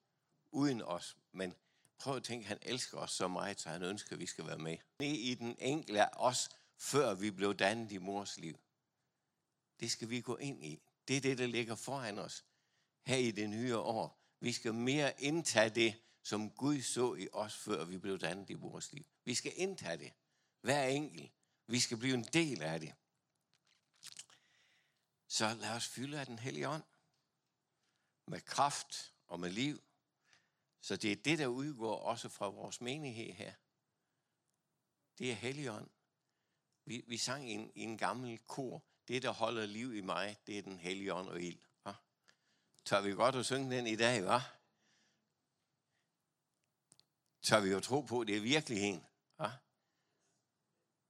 uden os, men prøv at tænke, han elsker os så meget, så han ønsker, at vi skal være med. Det i den enkelte af os, før vi blev dannet i mors liv. Det skal vi gå ind i. Det er det, der ligger foran os her i det nye år. Vi skal mere indtage det, som Gud så i os, før vi blev dannet i vores liv. Vi skal indtage det. Hver enkelt. Vi skal blive en del af det. Så lad os fylde af den hellige ånd. Med kraft og med liv. Så det er det, der udgår også fra vores menighed her. Det er helligånd. Vi, vi sang i en, i en gammel kor, det, der holder liv i mig, det er den hellige ånd og ild. Ja? Tør vi godt at synge den i dag, hva'? Tør vi jo tro på, at det er virkeligheden. Ja?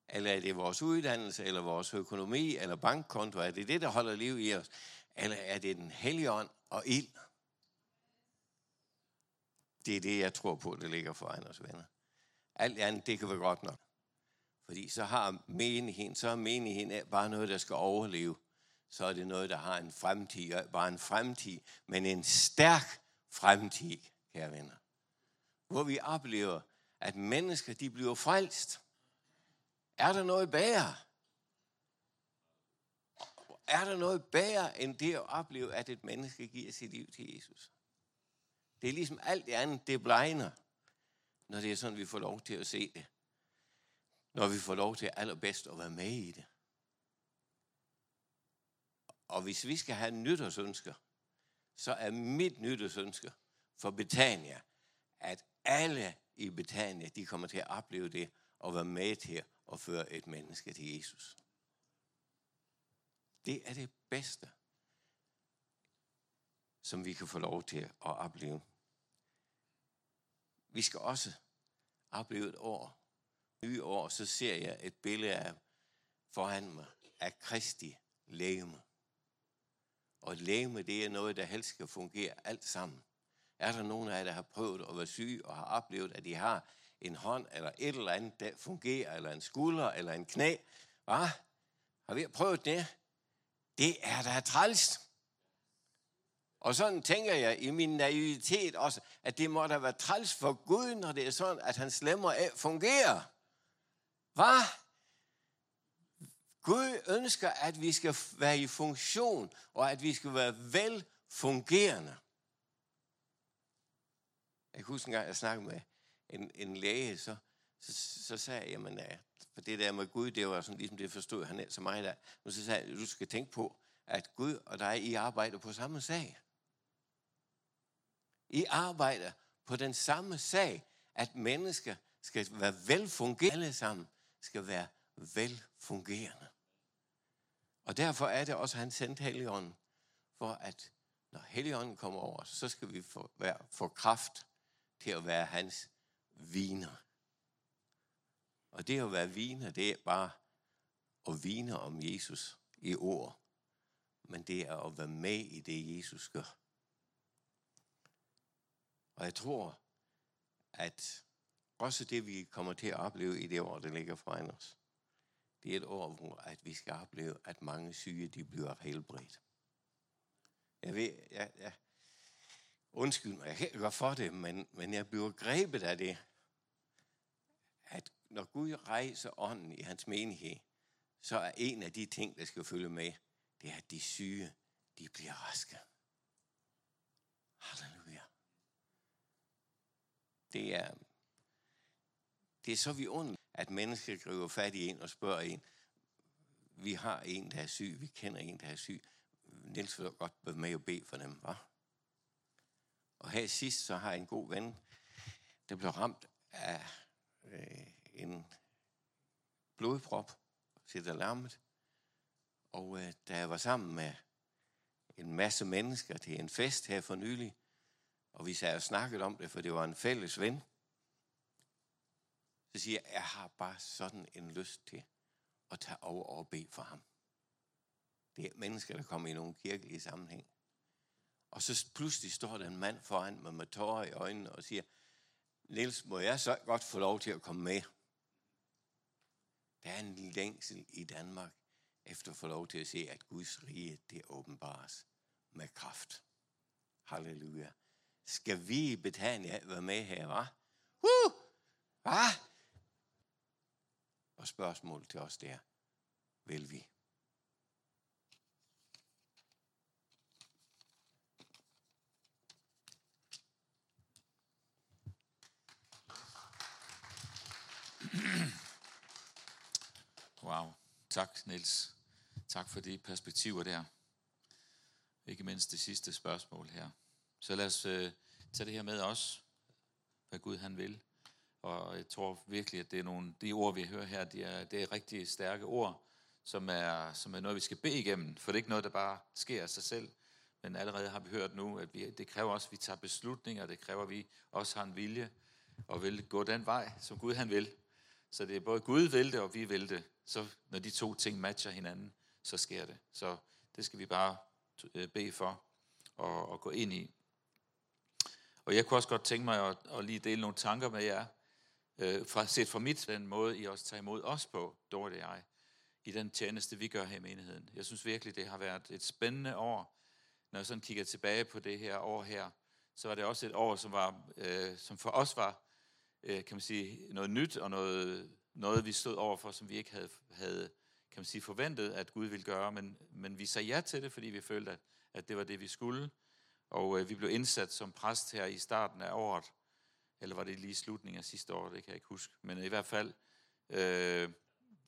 Eller er det vores uddannelse, eller vores økonomi, eller bankkonto? Er det det, der holder liv i os? Eller er det den hellige ånd og ild? Det er det, jeg tror på, det ligger foran os, venner. Alt andet, det kan være godt nok. Fordi så har menigheden, så er menigheden bare noget, der skal overleve. Så er det noget, der har en fremtid, bare en fremtid, men en stærk fremtid, kære venner. Hvor vi oplever, at mennesker, de bliver frelst. Er der noget bedre? Er der noget bedre end det at opleve, at et menneske giver sit liv til Jesus? Det er ligesom alt det andet, det blegner, når det er sådan, vi får lov til at se det når vi får lov til allerbedst at være med i det. Og hvis vi skal have nytårsønsker, så er mit nytårsønsker for Betania, at alle i Betania, de kommer til at opleve det og være med til at føre et menneske til Jesus. Det er det bedste, som vi kan få lov til at opleve. Vi skal også opleve et år, nye år, så ser jeg et billede af foran mig af Kristi lægeme. Og et lægeme, det er noget, der helst skal fungere alt sammen. Er der nogen af jer, der har prøvet at være syg og har oplevet, at de har en hånd eller et eller andet, der fungerer, eller en skulder eller en knæ? Hvad? Har vi prøvet det? Det er da træls. Og sådan tænker jeg i min naivitet også, at det må da være træls for Gud, når det er sådan, at hans lemmer fungerer. Hvad? Gud ønsker, at vi skal være i funktion, og at vi skal være velfungerende. Jeg kan huske en gang, jeg snakkede med en, en læge, så, så, så sagde jeg, jamen, ja, for det der med Gud, det var sådan ligesom det forstod han så meget af. Men så sagde jeg, du skal tænke på, at Gud og dig, I arbejder på samme sag. I arbejder på den samme sag, at mennesker skal være velfungerende alle sammen skal være velfungerende. Og derfor er det også, at han sendte Helligånden, for at når Helligånden kommer over så skal vi få, være, få kraft til at være hans viner. Og det at være viner, det er bare at vine om Jesus i ord. Men det er at være med i det, Jesus gør. Og jeg tror, at også det, vi kommer til at opleve i det år, der ligger foran os, det er et år, hvor at vi skal opleve, at mange syge, de bliver helbredt. Jeg ved, jeg, jeg, undskyld mig, jeg kan ikke for det, men, men jeg bliver grebet af det, at når Gud rejser ånden i hans menighed, så er en af de ting, der skal følge med, det er, at de syge, de bliver raske. Halleluja. Det er, det er så vi at mennesker griber fat i en og spørger en, vi har en, der er syg, vi kender en, der er syg. Niels vil godt være med og bede for dem, var. Og her sidst, så har jeg en god ven, der blev ramt af øh, en blodprop, sit larmet. Og øh, da jeg var sammen med en masse mennesker til en fest her for nylig, og vi sad og snakket om det, for det var en fælles ven, så siger jeg, jeg har bare sådan en lyst til at tage over og bede for ham. Det er mennesker, der kommer i nogle kirkelige sammenhæng. Og så pludselig står der en mand foran mig med tårer i øjnene og siger, Niels, må jeg så godt få lov til at komme med? Der er en længsel i Danmark efter at få lov til at se, at Guds rige, det åbenbares med kraft. Halleluja. Skal vi i Betania være med her, hva'? Uh! Hva? Og spørgsmålet til os der, vil vi? Wow. Tak, Niels. Tak for de perspektiver der. Ikke mindst det sidste spørgsmål her. Så lad os øh, tage det her med os, hvad Gud han vil. Og jeg tror virkelig, at det er nogle, de ord, vi hører her, de er, det er rigtig stærke ord, som er, som er noget, vi skal bede igennem. For det er ikke noget, der bare sker af sig selv. Men allerede har vi hørt nu, at vi, det kræver også, at vi tager beslutninger. Det kræver, at vi også har en vilje og vil gå den vej, som Gud han vil. Så det er både Gud vil det, og vi vil det. Så når de to ting matcher hinanden, så sker det. Så det skal vi bare øh, bede for og, og gå ind i. Og jeg kunne også godt tænke mig at, at lige dele nogle tanker med jer, øh, fra, set fra mit, den måde, I også tager imod os på, Dorte og jeg, i den tjeneste, vi gør her i menigheden. Jeg synes virkelig, det har været et spændende år. Når jeg sådan kigger tilbage på det her år her, så var det også et år, som, var, øh, som for os var øh, kan man sige, noget nyt og noget, noget, vi stod overfor, som vi ikke havde, havde kan man sige, forventet, at Gud ville gøre, men, men vi sagde ja til det, fordi vi følte, at, at det var det, vi skulle. Og øh, vi blev indsat som præst her i starten af året, eller var det lige i slutningen af sidste år, det kan jeg ikke huske. Men øh, i hvert fald, øh,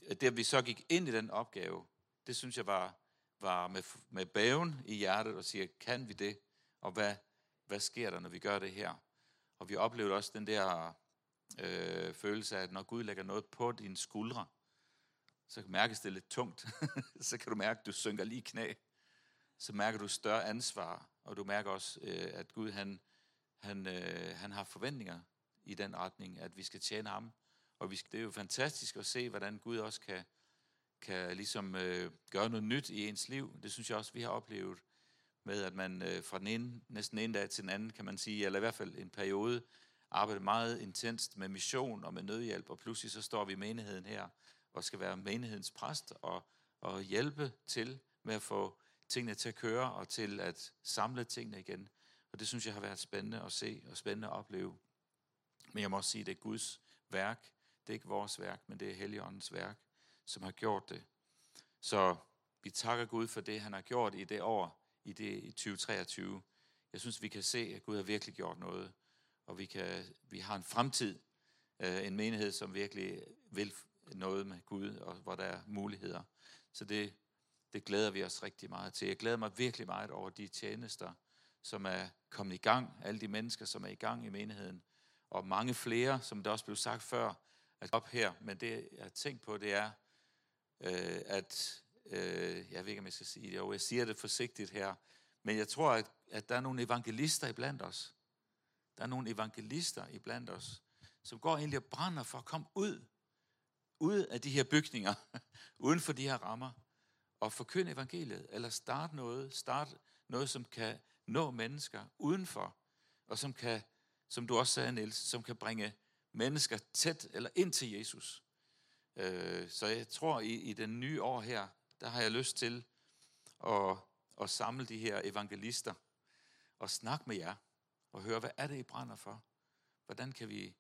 det at vi så gik ind i den opgave, det synes jeg var, var med, med baven i hjertet og siger, kan vi det? Og hvad, hvad sker der, når vi gør det her? Og vi oplevede også den der øh, følelse af, at når Gud lægger noget på dine skuldre, så kan mærkes det lidt tungt. så kan du mærke, at du synker lige knæ. Så mærker du større ansvar, og du mærker også, øh, at Gud han, han, øh, han har forventninger i den retning, at vi skal tjene ham. Og vi skal, det er jo fantastisk at se, hvordan Gud også kan, kan ligesom øh, gøre noget nyt i ens liv. Det synes jeg også, vi har oplevet med, at man øh, fra den ene, næsten en dag til den anden, kan man sige, eller i hvert fald en periode, arbejde meget intenst med mission og med nødhjælp, og pludselig så står vi i menigheden her og skal være menighedens præst og, og hjælpe til med at få tingene til at køre og til at samle tingene igen. Og det synes jeg har været spændende at se og spændende at opleve. Men jeg må også sige, at det er Guds værk. Det er ikke vores værk, men det er Helligåndens værk, som har gjort det. Så vi takker Gud for det, han har gjort i det år, i det i 2023. Jeg synes, vi kan se, at Gud har virkelig gjort noget og vi, kan, vi har en fremtid, øh, en menighed, som virkelig vil noget med Gud, og hvor der er muligheder. Så det, det glæder vi os rigtig meget til. Jeg glæder mig virkelig meget over de tjenester, som er kommet i gang, alle de mennesker, som er i gang i menigheden, og mange flere, som der også blev sagt før, at op her, men det jeg har tænkt på, det er, øh, at, øh, jeg ved ikke, om jeg skal sige det, og jeg siger det forsigtigt her, men jeg tror, at, at der er nogle evangelister iblandt os, der er nogle evangelister iblandt os, som går egentlig og brænder for at komme ud, ud af de her bygninger, uden for de her rammer, og forkynde evangeliet, eller starte noget, starte noget, som kan nå mennesker udenfor, og som kan, som du også sagde, Niels, som kan bringe mennesker tæt eller ind til Jesus. Øh, så jeg tror, i, i den nye år her, der har jeg lyst til at, at samle de her evangelister og snakke med jer og høre, hvad er det, I brænder for? Hvordan kan vi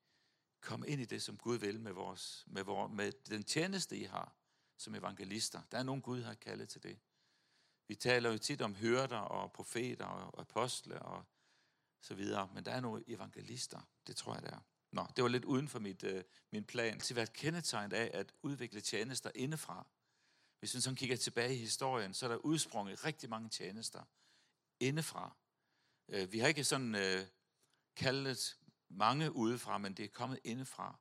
komme ind i det, som Gud vil med, vores, med, vores, med den tjeneste, I har som evangelister? Der er nogen, Gud har kaldet til det. Vi taler jo tit om hørter og profeter og apostle og så videre, men der er nogle evangelister. Det tror jeg, der er. Nå, det var lidt uden for mit, øh, min plan til at være kendetegnet af at udvikle tjenester indefra. Hvis man sådan kigger tilbage i historien, så er der udsprunget rigtig mange tjenester indefra. Øh, vi har ikke sådan øh, kaldet mange udefra, men det er kommet indefra.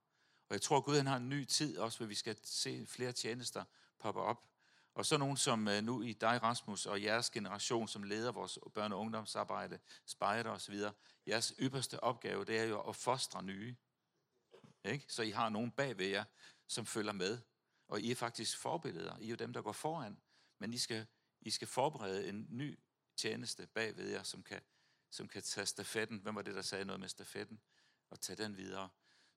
Og jeg tror, at Gud han har en ny tid også, hvor vi skal se flere tjenester poppe op. Og så nogen som øh, nu i dig, Rasmus, og jeres generation, som leder vores børne- og ungdomsarbejde, spejder osv., jeres ypperste opgave, det er jo at fostre nye. Ikke? Så I har nogen bag ved jer, som følger med. Og I er faktisk forbilleder. I er jo dem, der går foran. Men I skal, I skal forberede en ny tjeneste bag ved jer, som kan, som kan tage stafetten. Hvem var det, der sagde noget med stafetten? Og tage den videre.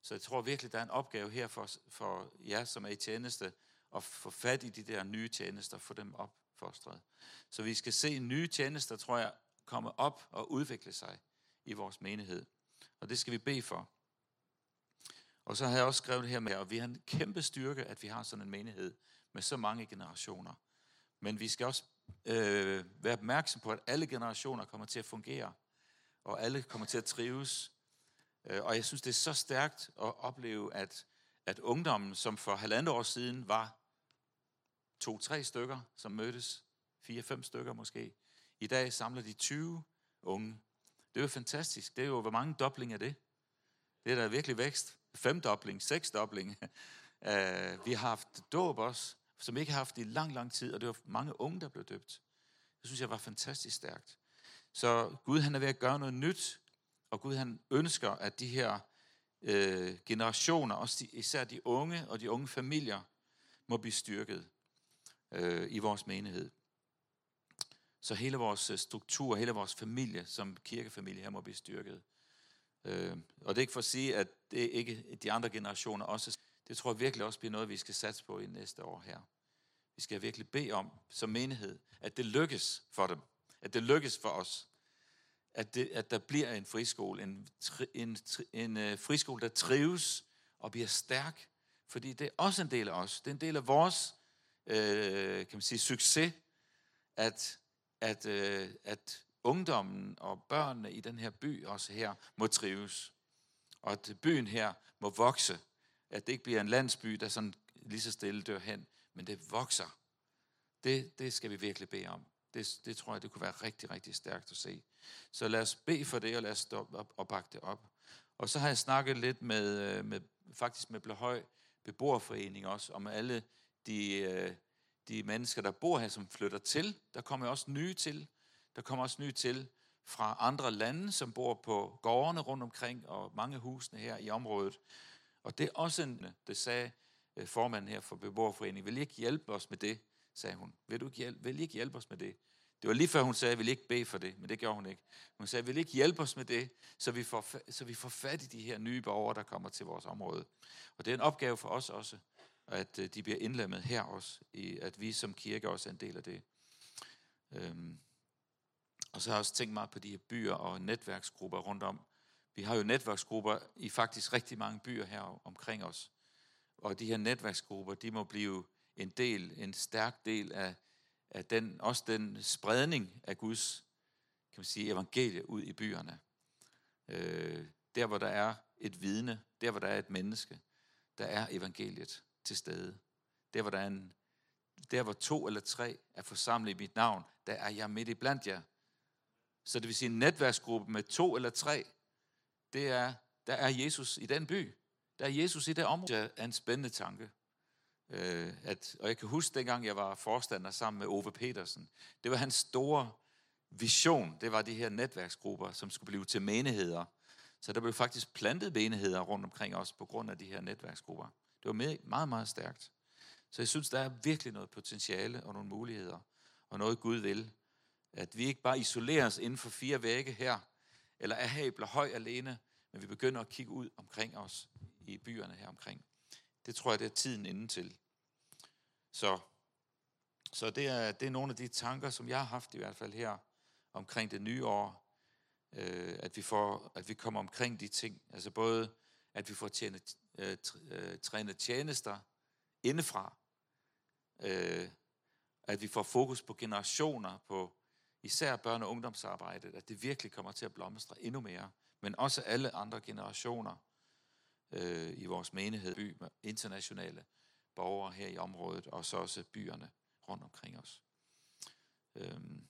Så jeg tror virkelig, der er en opgave her for, for jer, som er i tjeneste, at få fat i de der nye tjenester, få dem opfostret. Så vi skal se nye tjenester, tror jeg, komme op og udvikle sig i vores menighed. Og det skal vi bede for. Og så har jeg også skrevet det her med, at vi har en kæmpe styrke, at vi har sådan en menighed med så mange generationer. Men vi skal også øh, være opmærksom på, at alle generationer kommer til at fungere, og alle kommer til at trives. Øh, og jeg synes, det er så stærkt at opleve, at, at ungdommen, som for halvandet år siden var to-tre stykker, som mødtes, fire-fem stykker måske, i dag samler de 20 unge. Det er jo fantastisk. Det er jo, hvor mange dobling er det? Det er da virkelig vækst femdobling, seksdobling. Øh, vi har haft dåb også, som ikke har haft i lang, lang tid, og det var mange unge, der blev døbt. Det synes jeg var fantastisk stærkt. Så Gud han er ved at gøre noget nyt, og Gud han ønsker, at de her øh, generationer, også de, især de unge og de unge familier, må blive styrket øh, i vores menighed. Så hele vores øh, struktur, hele vores familie som kirkefamilie her må blive styrket. Øh, og det er ikke for at sige, at det ikke de andre generationer også. Det tror jeg virkelig også bliver noget, vi skal satse på i næste år her. Vi skal virkelig bede om, som menighed, at det lykkes for dem. At det lykkes for os. At, det, at der bliver en friskole. En, en, en øh, friskole, der trives og bliver stærk. Fordi det er også en del af os. Det er en del af vores øh, kan man sige, succes, at, at, øh, at ungdommen og børnene i den her by også her må trives. Og at byen her må vokse. At det ikke bliver en landsby, der sådan lige så stille dør hen, men det vokser. Det, det skal vi virkelig bede om. Det, det tror jeg, det kunne være rigtig, rigtig stærkt at se. Så lad os bede for det, og lad os stoppe op og bakke det op. Og så har jeg snakket lidt med, øh, med faktisk med Blåhøj beboerforening også, om alle de, øh, de mennesker, der bor her, som flytter til. Der kommer også nye til. Der kommer også nye til fra andre lande, som bor på gårdene rundt omkring, og mange husene her i området. Og det er også en, det sagde øh, formanden her for beboerforeningen, vil I ikke hjælpe os med det, sagde hun. Vil, du ikke hjælpe, vil I ikke hjælpe os med det? Det var lige før hun sagde, at vil ikke bede for det, men det gjorde hun ikke. Hun sagde, vil ikke hjælpe os med det, så vi, får, så vi får fat i de her nye borgere, der kommer til vores område. Og det er en opgave for os også, at øh, de bliver indlemmet her også, i, at vi som kirke også er en del af det. Øhm, og så har jeg også tænkt meget på de her byer og netværksgrupper rundt om. Vi har jo netværksgrupper i faktisk rigtig mange byer her omkring os. Og de her netværksgrupper, de må blive en del, en stærk del af, af den, også den spredning af Guds kan man sige, evangelie ud i byerne. Øh, der, hvor der er et vidne, der, hvor der er et menneske, der er evangeliet til stede. Der, hvor der er en, der, hvor to eller tre er forsamlet i mit navn, der er jeg midt i blandt jer. Så det vil sige en netværksgruppe med to eller tre, det er, der er Jesus i den by. Der er Jesus i det område. Det er en spændende tanke. Øh, at, og jeg kan huske, dengang jeg var forstander sammen med Ove Petersen. Det var hans store vision. Det var de her netværksgrupper, som skulle blive til menigheder. Så der blev faktisk plantet menigheder rundt omkring os på grund af de her netværksgrupper. Det var meget, meget stærkt. Så jeg synes, der er virkelig noget potentiale og nogle muligheder, og noget Gud vil. At vi ikke bare isolerer os inden for fire vægge her, eller er her i Blåhøj alene, men vi begynder at kigge ud omkring os i byerne her omkring. Det tror jeg, det er tiden inden til. Så, så det, er, det er nogle af de tanker, som jeg har haft i hvert fald her omkring det nye år, øh, at, vi får, at vi kommer omkring de ting. Altså både, at vi får tjene, øh, øh, trænet tjenester indefra, øh, at vi får fokus på generationer, på især børne- og ungdomsarbejdet, at det virkelig kommer til at blomstre endnu mere, men også alle andre generationer øh, i vores menighed, by med internationale borgere her i området, og så også byerne rundt omkring os. Øhm.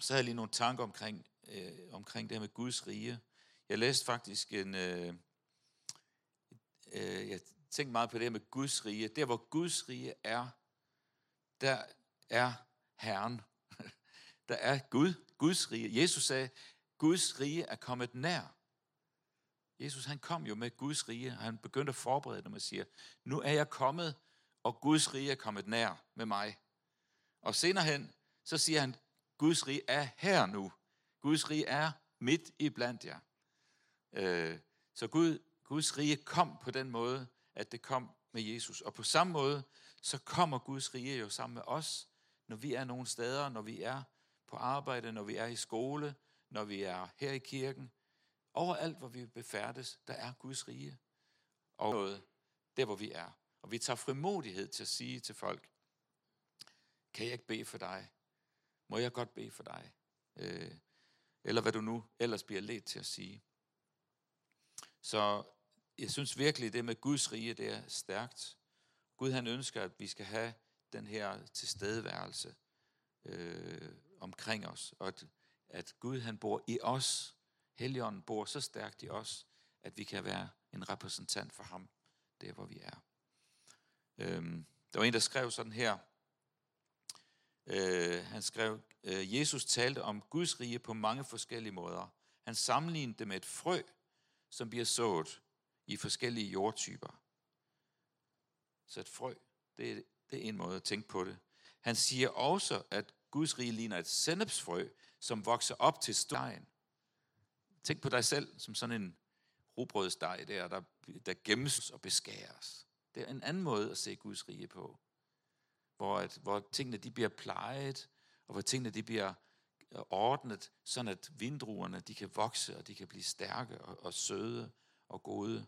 Så havde jeg lige nogle tanker omkring, øh, omkring det her med Guds rige. Jeg læste faktisk en... Øh, øh, jeg tænkte meget på det her med Guds rige. Der, hvor Guds rige er, der er Herren. Der er Gud, Guds rige. Jesus sagde, Guds rige er kommet nær. Jesus han kom jo med Guds rige, og han begyndte at forberede dem og siger, nu er jeg kommet, og Guds rige er kommet nær med mig. Og senere hen, så siger han, Guds rige er her nu. Guds rige er midt i blandt jer. Øh, så Gud, Guds rige kom på den måde, at det kom med Jesus. Og på samme måde, så kommer Guds rige jo sammen med os, når vi er nogle steder, når vi er på arbejde, når vi er i skole, når vi er her i kirken. Overalt, hvor vi befærdes, der er Guds rige. Og noget, der hvor vi er. Og vi tager frimodighed til at sige til folk, kan jeg ikke bede for dig? Må jeg godt bede for dig? Øh, eller hvad du nu ellers bliver ledt til at sige. Så jeg synes virkelig, det med Guds rige, det er stærkt. Gud han ønsker, at vi skal have den her tilstedeværelse øh, omkring os, og at, at Gud han bor i os. Helligånden bor så stærkt i os, at vi kan være en repræsentant for ham, der hvor vi er. Øhm, der var en, der skrev sådan her. Øh, han skrev, øh, Jesus talte om Guds rige på mange forskellige måder. Han sammenlignede det med et frø, som bliver sået i forskellige jordtyper. Så et frø, det er, det er en måde at tænke på det. Han siger også, at Guds rige ligner et sennepsfrø, som vokser op til stegen. Tænk på dig selv som sådan en rugbrødsdej der, der, der gemmes og beskæres. Det er en anden måde at se Guds rige på. Hvor, at, hvor tingene de bliver plejet, og hvor tingene de bliver øh, ordnet, sådan at vindruerne de kan vokse, og de kan blive stærke og, og søde og gode.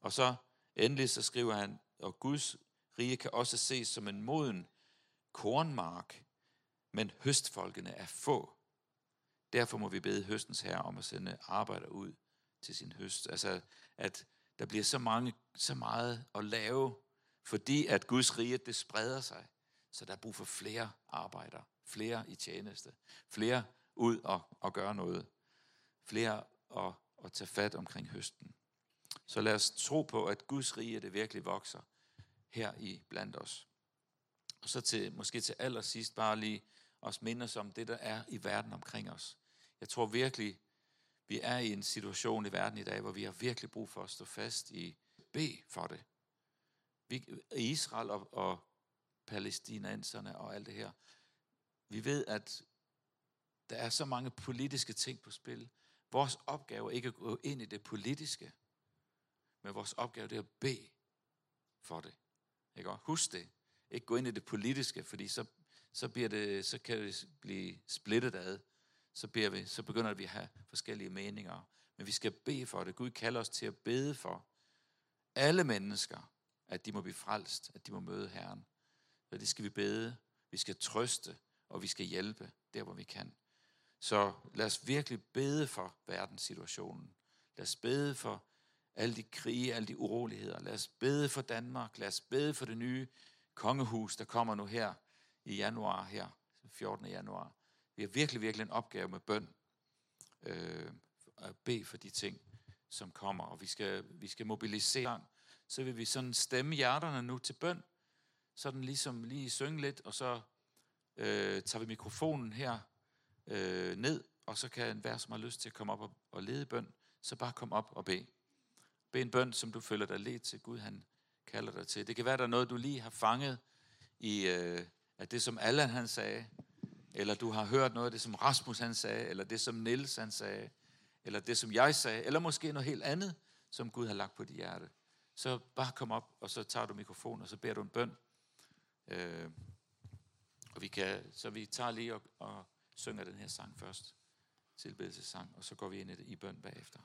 Og så endelig så skriver han, og Guds rige kan også ses som en moden kornmark, men høstfolkene er få. Derfor må vi bede høstens herre om at sende arbejder ud til sin høst. Altså, at der bliver så, mange, så meget at lave, fordi at Guds rige, det spreder sig. Så der er brug for flere arbejder, flere i tjeneste, flere ud og, og gøre noget, flere at, at tage fat omkring høsten. Så lad os tro på, at Guds rige, det virkelig vokser her i blandt os. Og så til, måske til allersidst bare lige os minde os om det, der er i verden omkring os. Jeg tror virkelig, vi er i en situation i verden i dag, hvor vi har virkelig brug for at stå fast i B for det. Vi, Israel og, og palæstinenserne og alt det her. Vi ved, at der er så mange politiske ting på spil. Vores opgave er ikke at gå ind i det politiske, men vores opgave er at bede for det. Ikke? Husk det. Ikke gå ind i det politiske, fordi så, så, bliver det, så kan det blive splittet ad. Så, beder vi, så begynder vi at have forskellige meninger. Men vi skal bede for det. Gud kalder os til at bede for alle mennesker, at de må blive frelst, at de må møde Herren. Så det skal vi bede. Vi skal trøste, og vi skal hjælpe der, hvor vi kan. Så lad os virkelig bede for verdenssituationen. Lad os bede for alle de krige, alle de uroligheder. Lad os bede for Danmark. Lad os bede for det nye kongehus, der kommer nu her i januar, her 14. januar. Vi har virkelig, virkelig en opgave med bøn. Øh, at bede for de ting, som kommer. Og vi skal, vi skal mobilisere. Så vil vi sådan stemme hjerterne nu til bøn. Sådan ligesom lige synge lidt, og så øh, tager vi mikrofonen her øh, ned, og så kan enhver, som har lyst til at komme op og, og lede bøn, så bare kom op og bed. Bed en bøn, som du føler dig led til. Gud, han kalder dig til. Det kan være, der er noget, du lige har fanget i øh, at det, som Allan han sagde, eller du har hørt noget af det, som Rasmus han sagde, eller det, som Niels han sagde, eller det, som jeg sagde, eller måske noget helt andet, som Gud har lagt på dit hjerte. Så bare kom op, og så tager du mikrofonen, og så beder du en bøn. Øh, og vi kan, så vi tager lige og, og synger den her sang først, tilbedelsessang, og så går vi ind i, det, i bøn bagefter.